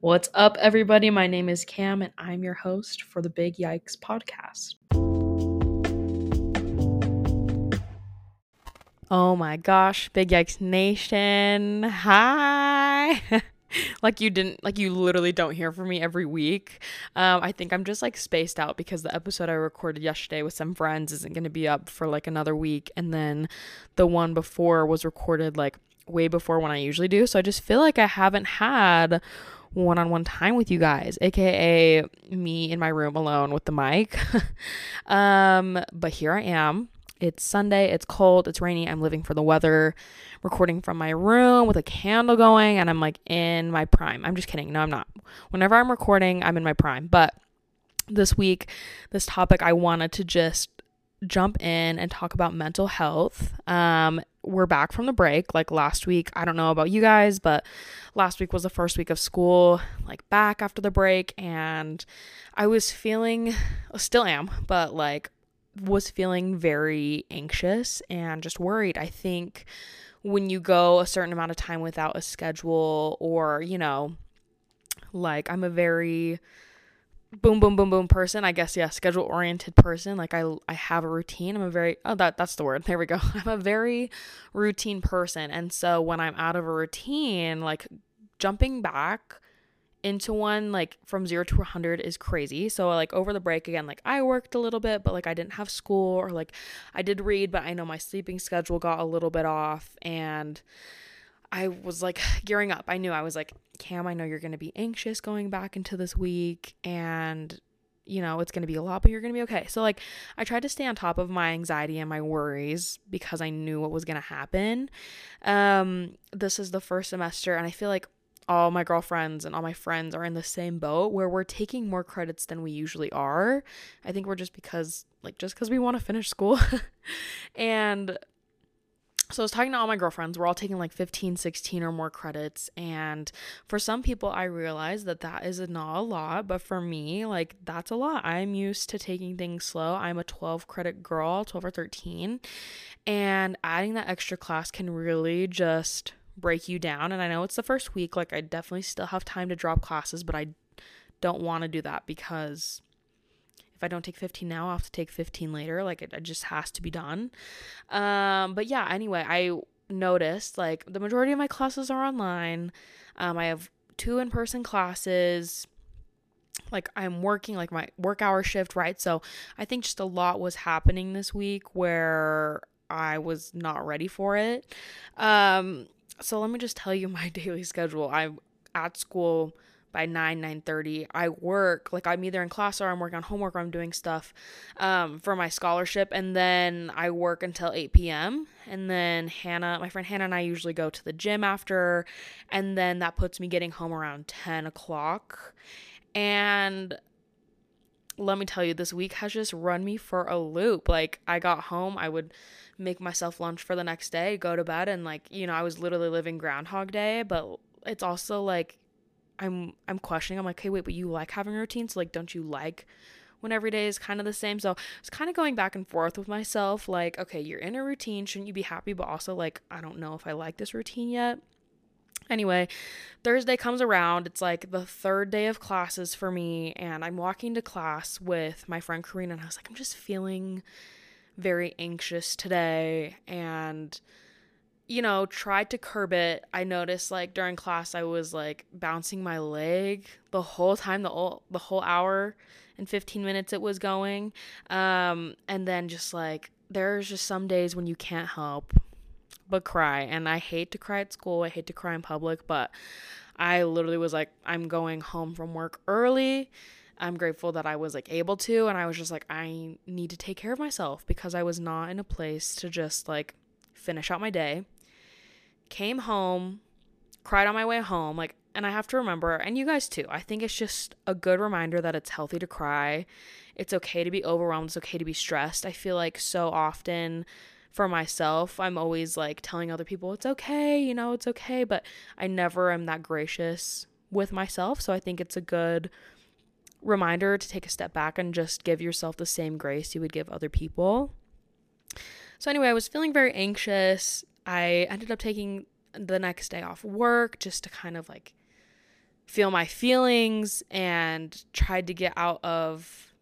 What's up, everybody? My name is Cam, and I'm your host for the Big Yikes podcast. Oh my gosh, Big Yikes Nation. Hi. like you didn't like you literally don't hear from me every week um i think i'm just like spaced out because the episode i recorded yesterday with some friends isn't going to be up for like another week and then the one before was recorded like way before when i usually do so i just feel like i haven't had one-on-one time with you guys aka me in my room alone with the mic. Um but here i am. It's sunday. It's cold. It's rainy. I'm living for the weather. Recording from my room with a candle going and i'm like in my prime. I'm just kidding. No i'm not. Whenever i'm recording i'm in my prime. But this week this topic i wanted to just jump in and talk about mental health. Um we're back from the break. Like last week, I don't know about you guys, but last week was the first week of school, like back after the break. And I was feeling, still am, but like was feeling very anxious and just worried. I think when you go a certain amount of time without a schedule, or, you know, like I'm a very, boom boom boom boom person i guess yeah schedule oriented person like i i have a routine. I'm a very oh that that's the word. There we go. I'm a very routine person. And so when i'm out of a routine like jumping back into one like from 0 to 100 is crazy. So like over the break again like i worked a little bit but like i didn't have school or like i did read but i know my sleeping schedule got a little bit off. And I was like gearing up. I knew I was like, Cam, I know you're going to be anxious going back into this week and you know, it's going to be a lot, but you're going to be okay. So like I tried to stay on top of my anxiety and my worries because I knew what was going to happen. Um this is the first semester and I feel like all my girlfriends and all my friends are in the same boat where we're taking more credits than we usually are. I think we're just because like just cuz we want to finish school. and so I was talking to all my girlfriends. We're all taking like 15, 16 or more credits. And for some people, I realize that that is not a lot. But for me, like that's a lot. I'm used to taking things slow. I'm a 12 credit girl, 12 or 13. And adding that extra class can really just break you down. And I know it's the first week. Like I definitely still have time to drop classes, but I don't want to do that because if I don't take 15 now, I'll have to take 15 later. Like it, it just has to be done. Um, but yeah, anyway, I noticed like the majority of my classes are online. Um, I have two in person classes. Like I'm working like my work hour shift, right? So I think just a lot was happening this week where I was not ready for it. Um, so let me just tell you my daily schedule. I'm at school by 9 9.30 i work like i'm either in class or i'm working on homework or i'm doing stuff um, for my scholarship and then i work until 8 p.m and then hannah my friend hannah and i usually go to the gym after and then that puts me getting home around 10 o'clock. And let me tell you this week has just run me for a loop. Like i got home i would make myself lunch for the next day go to bed and like you know i was literally living groundhog day but it's also like I'm I'm questioning. I'm like, hey, wait, but you like having a routine? So like, don't you like when every day is kind of the same? So it's kind of going back and forth with myself. Like, okay, you're in a routine. Shouldn't you be happy? But also like, I don't know if I like this routine yet. Anyway, Thursday comes around. It's like the third day of classes for me, and I'm walking to class with my friend Karina, and I was like, I'm just feeling very anxious today, and you know, tried to curb it. I noticed like during class I was like bouncing my leg the whole time the whole the whole hour and 15 minutes it was going. Um and then just like there's just some days when you can't help but cry and I hate to cry at school. I hate to cry in public, but I literally was like I'm going home from work early. I'm grateful that I was like able to and I was just like I need to take care of myself because I was not in a place to just like finish out my day came home, cried on my way home. Like, and I have to remember, and you guys too, I think it's just a good reminder that it's healthy to cry. It's okay to be overwhelmed. It's okay to be stressed. I feel like so often for myself, I'm always like telling other people, it's okay, you know, it's okay. But I never am that gracious with myself. So I think it's a good reminder to take a step back and just give yourself the same grace you would give other people. So, anyway, I was feeling very anxious I ended up taking the next day off work just to kind of like feel my feelings and tried to get out of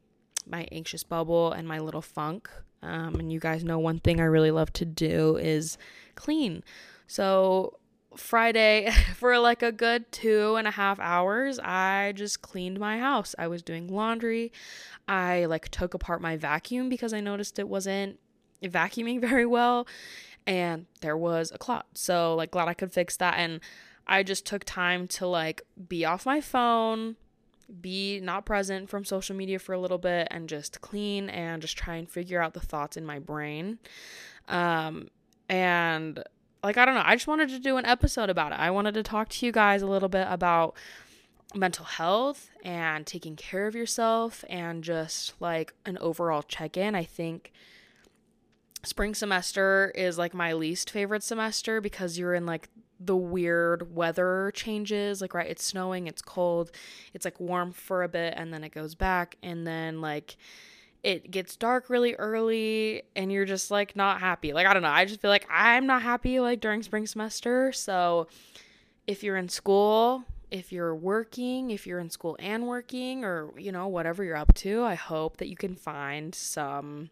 my anxious bubble and my little funk. Um, and you guys know one thing I really love to do is clean. So Friday, for like a good two and a half hours, I just cleaned my house. I was doing laundry. I like took apart my vacuum because I noticed it wasn't vacuuming very well and there was a clot. So like glad I could fix that and I just took time to like be off my phone, be not present from social media for a little bit and just clean and just try and figure out the thoughts in my brain. Um and like I don't know, I just wanted to do an episode about it. I wanted to talk to you guys a little bit about mental health and taking care of yourself and just like an overall check-in. I think spring semester is like my least favorite semester because you're in like the weird weather changes like right it's snowing it's cold it's like warm for a bit and then it goes back and then like it gets dark really early and you're just like not happy. Like i don't know i just feel like i'm not happy like during spring semester. So if you're in school if you're working if you're in school and working or you know whatever you're up to i hope that you can find some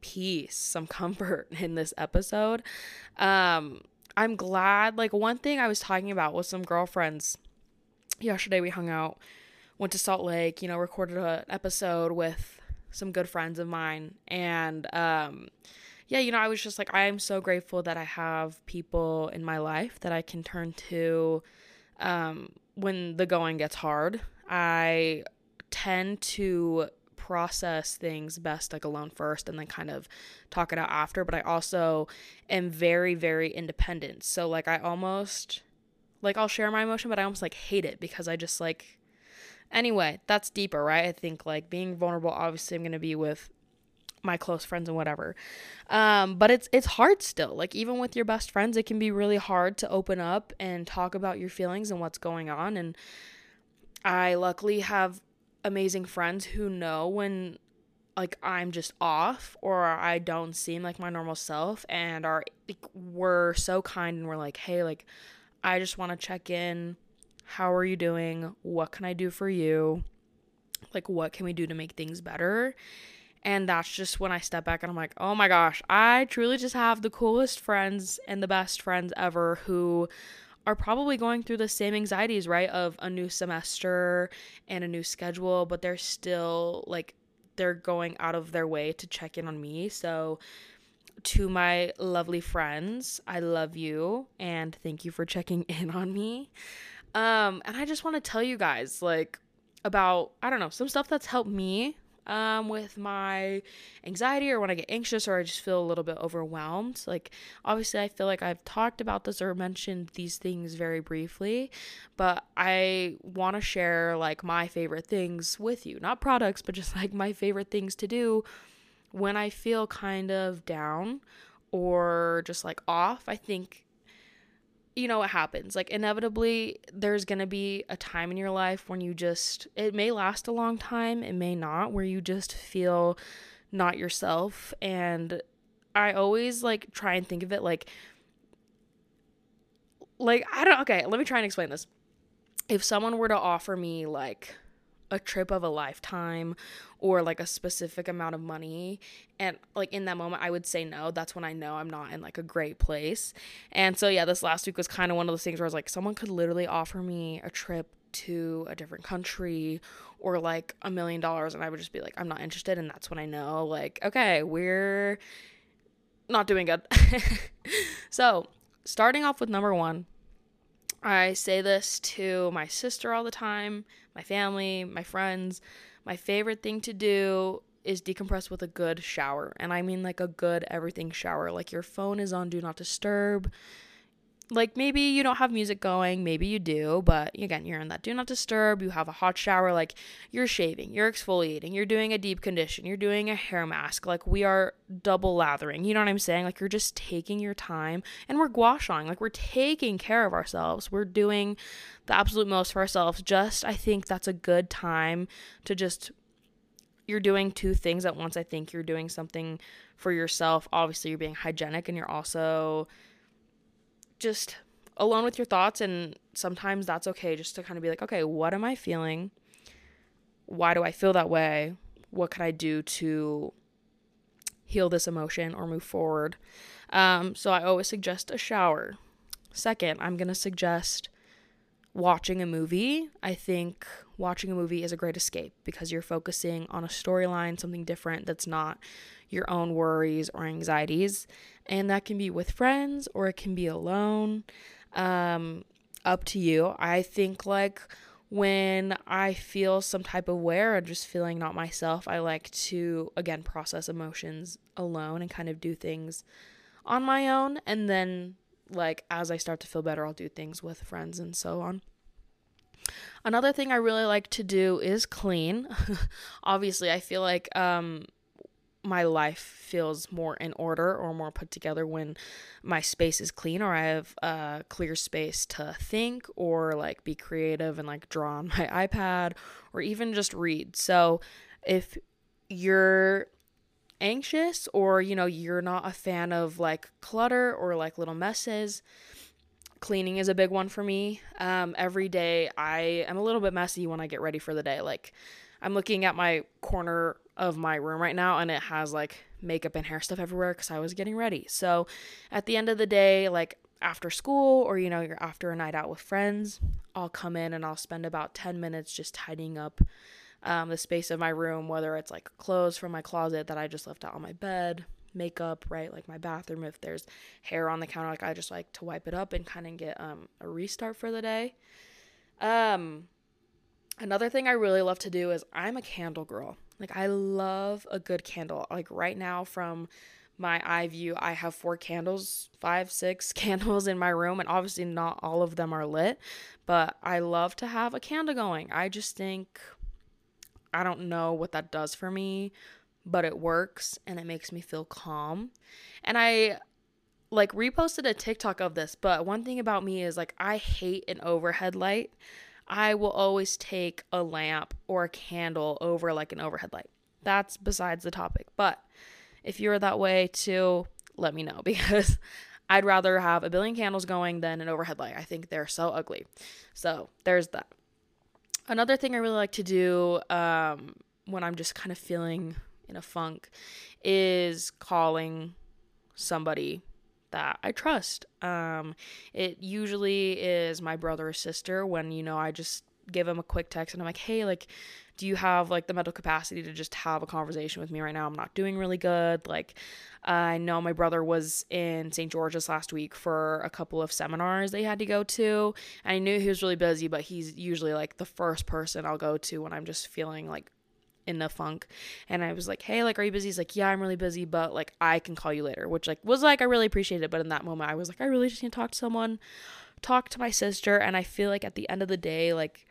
peace some comfort in this episode um I'm glad. Like, one thing I was talking about with some girlfriends yesterday, we hung out, went to Salt Lake, you know, recorded an episode with some good friends of mine. And, um, yeah, you know, I was just like, I am so grateful that I have people in my life that I can turn to um, when the going gets hard. I tend to process things best like alone first and then kind of talk it out after but i also am very very independent. So like i almost like i'll share my emotion but i almost like hate it because i just like anyway that's deeper right? I think like being vulnerable obviously i'm going to be with my close friends and whatever. Um but it's it's hard still. Like even with your best friends it can be really hard to open up and talk about your feelings and what's going on and i luckily have amazing friends who know when like I'm just off or I don't seem like my normal self and are like, we're so kind and we're like, "Hey, like I just want to check in. How are you doing? What can I do for you? Like what can we do to make things better?" And that's just when I step back and I'm like, "Oh my gosh, I truly just have the coolest friends and the best friends ever who are probably going through the same anxieties, right? Of a new semester and a new schedule, but they're still like they're going out of their way to check in on me. So to my lovely friends, I love you and thank you for checking in on me. Um and I just want to tell you guys like about I don't know, some stuff that's helped me um, with my anxiety or when I get anxious or I just feel a little bit overwhelmed. Like, obviously, I feel like I've talked about this or mentioned these things very briefly, but I want to share like my favorite things with you. Not products, but just like my favorite things to do when I feel kind of down or just like off. I think you know what happens like inevitably there's going to be a time in your life when you just it may last a long time it may not where you just feel not yourself and i always like try and think of it like like i don't okay let me try and explain this. If someone were to offer me like a trip of a lifetime or like a specific amount of money. And like in that moment I would say no. That's when I know I'm not in like a great place. And so yeah this last week was kind of one of those things where I was like someone could literally offer me a trip to a different country or like a million dollars and I would just be like I'm not interested and that's when I know like okay we're not doing good. So starting off with number 1 I say this to my sister all the time, my family, my friends. My favorite thing to do is decompress with a good shower. And I mean like a good everything shower. Like your phone is on do not disturb like maybe you don't have music going, maybe you do, but again, you're in that do not disturb, you have a hot shower, like you're shaving, you're exfoliating, you're doing a deep condition, you're doing a hair mask, like we are double lathering, you know what I'm saying? Like you're just taking your time and we're gua sha-ing, like we're taking care of ourselves, we're doing the absolute most for ourselves. Just, I think that's a good time to just you're doing two things at once. I think you're doing something for yourself. Obviously, you're being hygienic and you're also just alone with your thoughts and sometimes that's okay just to kind of be like okay what am i feeling? Why do i feel that way? What can i do to heal this emotion or move forward? Um, so i always suggest a shower. Second i'm going to suggest watching a movie. I think watching a movie is a great escape because you're focusing on a storyline something different that's not your own worries or anxieties and that can be with friends or it can be alone um, up to you. I think like when I feel some type of wear or just feeling not myself, I like to again process emotions alone and kind of do things on my own. And then, like, as I start to feel better, I'll do things with friends and so on. Another thing I really like to do is clean. Obviously, I feel like um, my life feels more in order or more put together when my space is clean or I have a clear space to think or like be creative and like draw on my iPad or even just read. So if you're anxious or you know you're not a fan of like clutter or like little messes cleaning is a big one for me um, every day i am a little bit messy when i get ready for the day like i'm looking at my corner of my room right now and it has like makeup and hair stuff everywhere because I was getting ready. So at the end of the day, like after school or you know, you're after a night out with friends, I'll come in and I'll spend about 10 minutes just tidying up um, the space of my room, whether it's like clothes from my closet that I just left out on my bed, makeup, right? Like my bathroom, if there's hair on the counter, like I just like to wipe it up and kind of get um, a restart for the day. Um, another thing I really love to do is I'm a candle girl. Like I love a good candle. Like right now from my eye view, I have four candles, five, six candles in my room, and obviously not all of them are lit, but I love to have a candle going. I just think I don't know what that does for me, but it works and it makes me feel calm. And I like reposted a TikTok of this, but one thing about me is like I hate an overhead light. I will always take a lamp or a candle over like an overhead light. That's besides the topic. But if you're that way too, let me know because I'd rather have a billion candles going than an overhead light. I think they're so ugly. So there's that. Another thing I really like to do um, when I'm just kind of feeling in a funk is calling somebody that I trust. Um, it usually is my brother or sister when, you know, I just give them a quick text and I'm like, hey, like, do you have like the mental capacity to just have a conversation with me right now? I'm not doing really good. Like, I know my brother was in St. George's last week for a couple of seminars they had to go to. I knew he was really busy, but he's usually like the first person I'll go to when I'm just feeling like in the funk and I was like, "Hey, like are you busy?" He's like, "Yeah, I'm really busy, but like I can call you later." Which like was like I really appreciated it, but in that moment I was like, "I really just need to talk to someone." Talk to my sister and I feel like at the end of the day like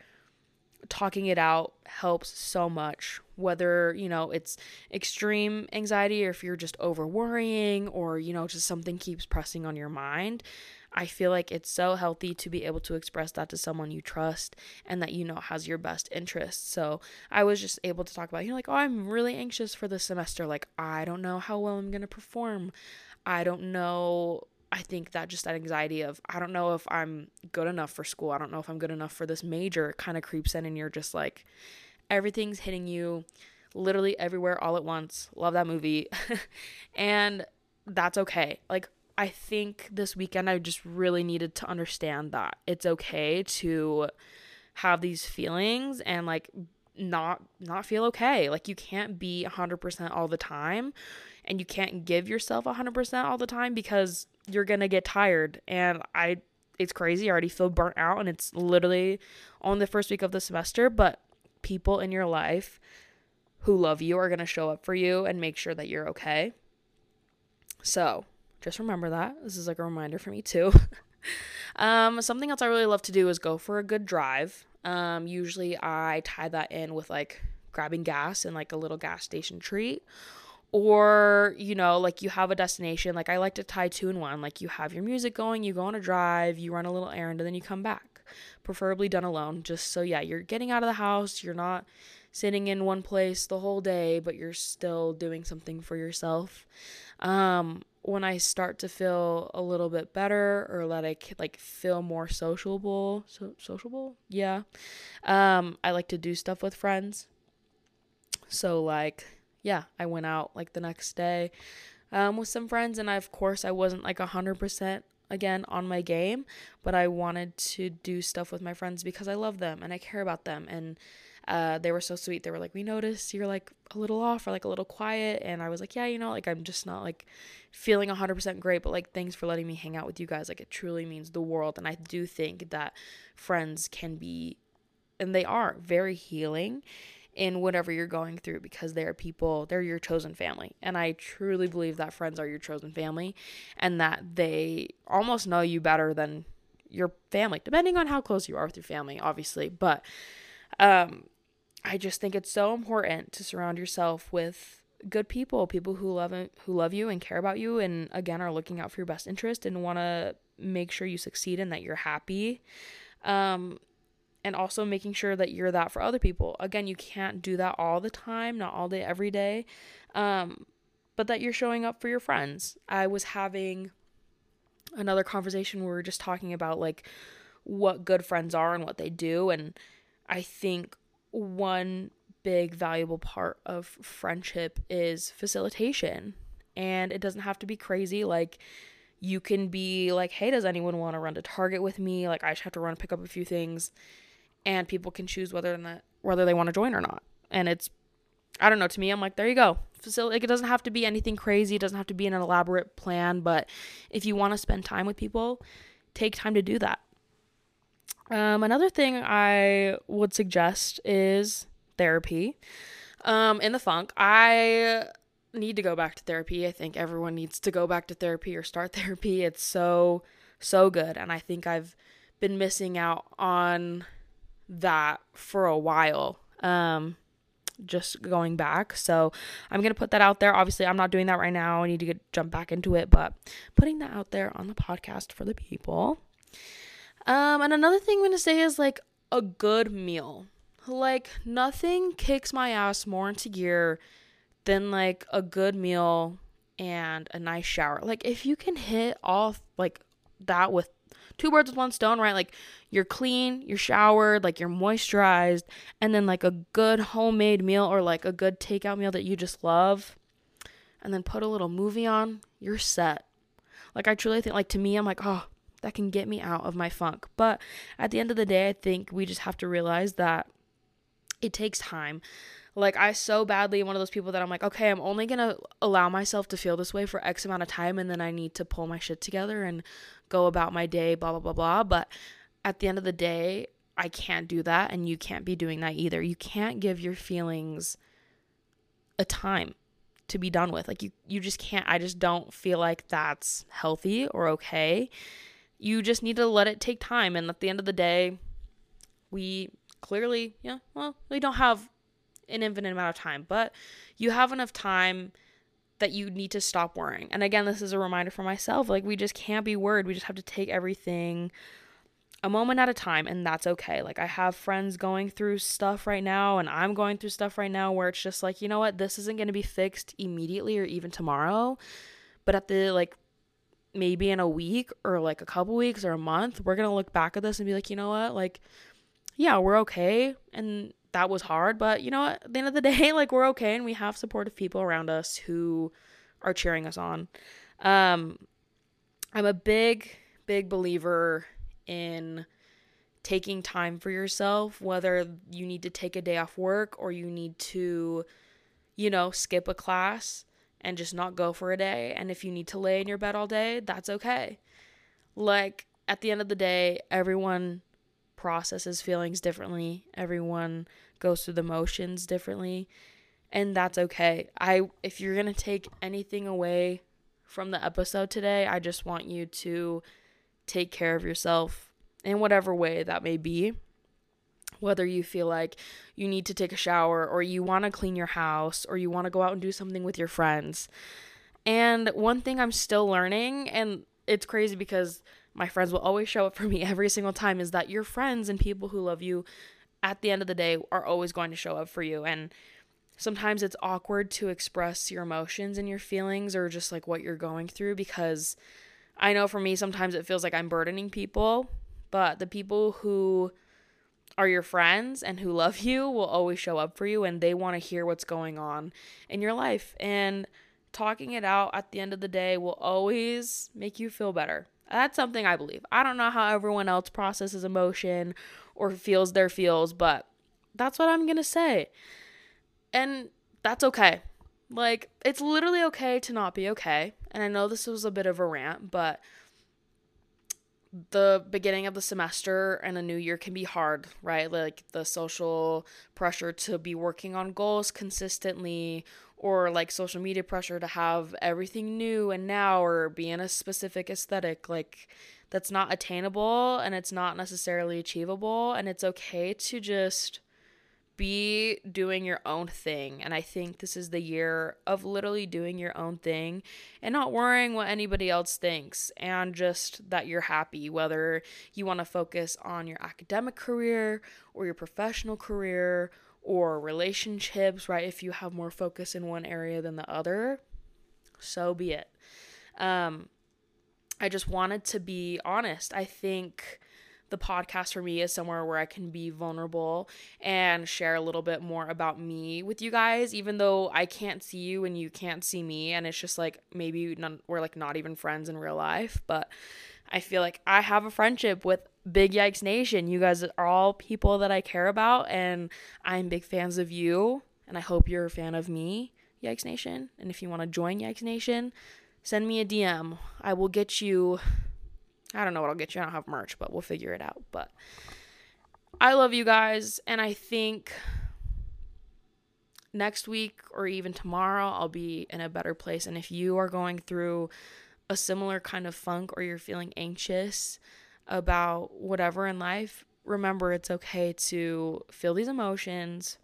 talking it out helps so much whether you know it's extreme anxiety or if you're just over worrying or you know just something keeps pressing on your mind I feel like it's so healthy to be able to express that to someone you trust and that you know has your best interests. So I was just able to talk about, you know, like, oh, I'm really anxious for the semester. Like, I don't know how well I'm going to perform. I don't know. I think that just that anxiety of, I don't know if I'm good enough for school. I don't know if I'm good enough for this major kind of creeps in, and you're just like, everything's hitting you literally everywhere all at once. Love that movie. and that's okay. Like, I think this weekend I just really needed to understand that it's okay to have these feelings and like not not feel okay. Like you can't be 100% all the time and you can't give yourself 100% all the time because you're going to get tired and I it's crazy. I already feel burnt out and it's literally on the first week of the semester, but people in your life who love you are going to show up for you and make sure that you're okay. So, just remember that. This is like a reminder for me too. um, something else I really love to do is go for a good drive. Um, usually I tie that in with like grabbing gas and like a little gas station treat. Or, you know, like you have a destination. Like I like to tie two in one. Like you have your music going, you go on a drive, you run a little errand, and then you come back. Preferably done alone. Just so, yeah, you're getting out of the house. You're not sitting in one place the whole day, but you're still doing something for yourself. Um, when I start to feel a little bit better or let I like feel more sociable, so sociable, yeah. Um, I like to do stuff with friends. So like, yeah, I went out like the next day, um, with some friends, and I of course I wasn't like a hundred percent again on my game, but I wanted to do stuff with my friends because I love them and I care about them and uh, they were so sweet. They were like, "We noticed you're like a little off or like a little quiet," and I was like, "Yeah, you know, like I'm just not like feeling 100% great, but like thanks for letting me hang out with you guys. Like it truly means the world." And I do think that friends can be, and they are very healing in whatever you're going through because they are people, they're your chosen family. And I truly believe that friends are your chosen family and that they almost know you better than your family, depending on how close you are with your family, obviously. But um, I just think it's so important to surround yourself with good people, people who love who love you and care about you and again are looking out for your best interest and want to make sure you succeed and that you're happy. Um, and also making sure that you're that for other people. Again, you can't do that all the time, not all day, every day, um, but that you're showing up for your friends. I was having another conversation where we were just talking about like what good friends are and what they do. And I think one big valuable part of friendship is facilitation. And it doesn't have to be crazy. Like, you can be like, hey, does anyone want to run to Target with me? Like, I just have to run pick up a few things and people can choose whether or not whether they want to join or not. And it's I don't know, to me I'm like, there you go. Facility like it doesn't have to be anything crazy, it doesn't have to be an elaborate plan, but if you want to spend time with people, take time to do that. Um, another thing I would suggest is therapy. Um, in the funk, I need to go back to therapy. I think everyone needs to go back to therapy or start therapy. It's so so good and I think I've been missing out on that for a while. Um, just going back. So I'm gonna put that out there. Obviously, I'm not doing that right now. I need to get jump back into it, but putting that out there on the podcast for the people. Um, and another thing I'm gonna say is like a good meal. Like nothing kicks my ass more into gear than like a good meal and a nice shower. Like if you can hit off like that with two birds with one stone, right? Like you're clean, you're showered, like you're moisturized, and then like a good homemade meal or like a good takeout meal that you just love, and then put a little movie on, you're set. Like I truly think like to me I'm like, "Oh, that can get me out of my funk." But at the end of the day, I think we just have to realize that it takes time. Like I so badly one of those people that I'm like, okay, I'm only gonna allow myself to feel this way for X amount of time and then I need to pull my shit together and go about my day, blah blah blah blah. But at the end of the day, I can't do that and you can't be doing that either. You can't give your feelings a time to be done with. Like you you just can't I just don't feel like that's healthy or okay. You just need to let it take time and at the end of the day, we clearly, yeah, well, we don't have an infinite amount of time, but you have enough time that you need to stop worrying. And again, this is a reminder for myself like, we just can't be worried. We just have to take everything a moment at a time, and that's okay. Like, I have friends going through stuff right now, and I'm going through stuff right now where it's just like, you know what, this isn't going to be fixed immediately or even tomorrow, but at the like, maybe in a week or like a couple weeks or a month, we're going to look back at this and be like, you know what, like, yeah, we're okay. And that was hard, but you know what? At the end of the day, like we're okay and we have supportive people around us who are cheering us on. Um, I'm a big, big believer in taking time for yourself, whether you need to take a day off work or you need to, you know, skip a class and just not go for a day. And if you need to lay in your bed all day, that's okay. Like, at the end of the day, everyone processes feelings differently. Everyone goes through the motions differently, and that's okay. I if you're going to take anything away from the episode today, I just want you to take care of yourself in whatever way that may be. Whether you feel like you need to take a shower or you want to clean your house or you want to go out and do something with your friends. And one thing I'm still learning, and it's crazy because my friends will always show up for me every single time is that your friends and people who love you at the end of the day are always going to show up for you and sometimes it's awkward to express your emotions and your feelings or just like what you're going through because I know for me sometimes it feels like I'm burdening people, but the people who are your friends and who love you will always show up for you and they want to hear what's going on in your life and talking it out at the end of the day will always make you feel better. That's something I believe. I don't know how everyone else processes emotion or feels their feels, but that's what I'm going to say. And that's okay. Like, it's literally okay to not be okay. And I know this was a bit of a rant, but the beginning of the semester and a new year can be hard, right? Like the social pressure to be working on goals consistently or like social media pressure to have everything new and now or be in a specific aesthetic like that's not attainable and it's not necessarily achievable and it's okay to just be doing your own thing. And I think this is the year of literally doing your own thing and not worrying what anybody else thinks and just that you're happy, whether you want to focus on your academic career or your professional career or relationships, right? If you have more focus in one area than the other, so be it. Um, I just wanted to be honest. I think the podcast for me is somewhere where I can be vulnerable and share a little bit more about me with you guys, even though I can't see you and you can't see me. And it's just like maybe none, we're like not even friends in real life. But I feel like I have a friendship with Big Yikes Nation. You guys are all people that I care about, and I'm big fans of you. And I hope you're a fan of me, Yikes Nation. And if you want to join Yikes Nation, send me a DM. I will get you I don't know what I'll get you. I don't have merch, but we'll figure it out. But I love you guys, and I think next week or even tomorrow I'll be in a better place. And if you are going through a similar kind of funk or you're feeling anxious about whatever in life, remember it's okay to feel these emotions.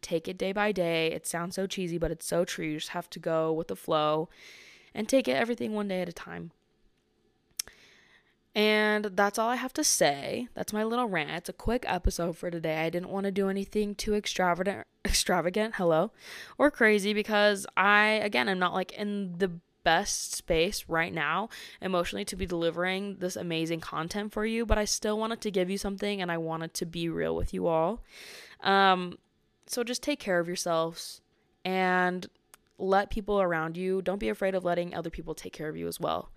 Take it day by day. It sounds so cheesy, but it's so true. You just have to go with the flow and take it everything one day at a time. And that's all I have to say. That's my little rant. It's a quick episode for today. I didn't want to do anything too extravagant, extravagant, hello, or crazy because I again, I'm not like in the best space right now emotionally to be delivering this amazing content for you, but I still wanted to give you something and I wanted to be real with you all. Um so just take care of yourselves and let people around you. Don't be afraid of letting other people take care of you as well.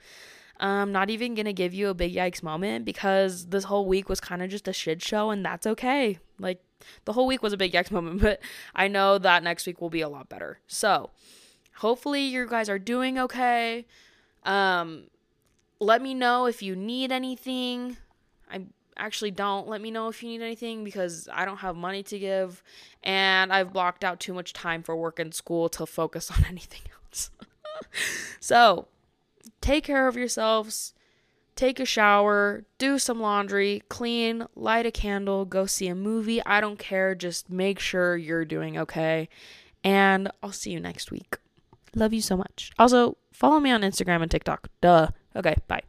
I'm not even gonna give you a big yikes moment because this whole week was kind of just a shit show, and that's okay. Like, the whole week was a big yikes moment, but I know that next week will be a lot better. So, hopefully, you guys are doing okay. Um, let me know if you need anything. I actually don't. Let me know if you need anything because I don't have money to give, and I've blocked out too much time for work and school to focus on anything else. so, take care of yourselves, take a shower, do some laundry, clean, light a candle, go see a movie. I don't care. Just make sure you're doing okay. And I'll see you next week. Love you so much. Also, follow me on Instagram and TikTok. Duh. Okay, bye.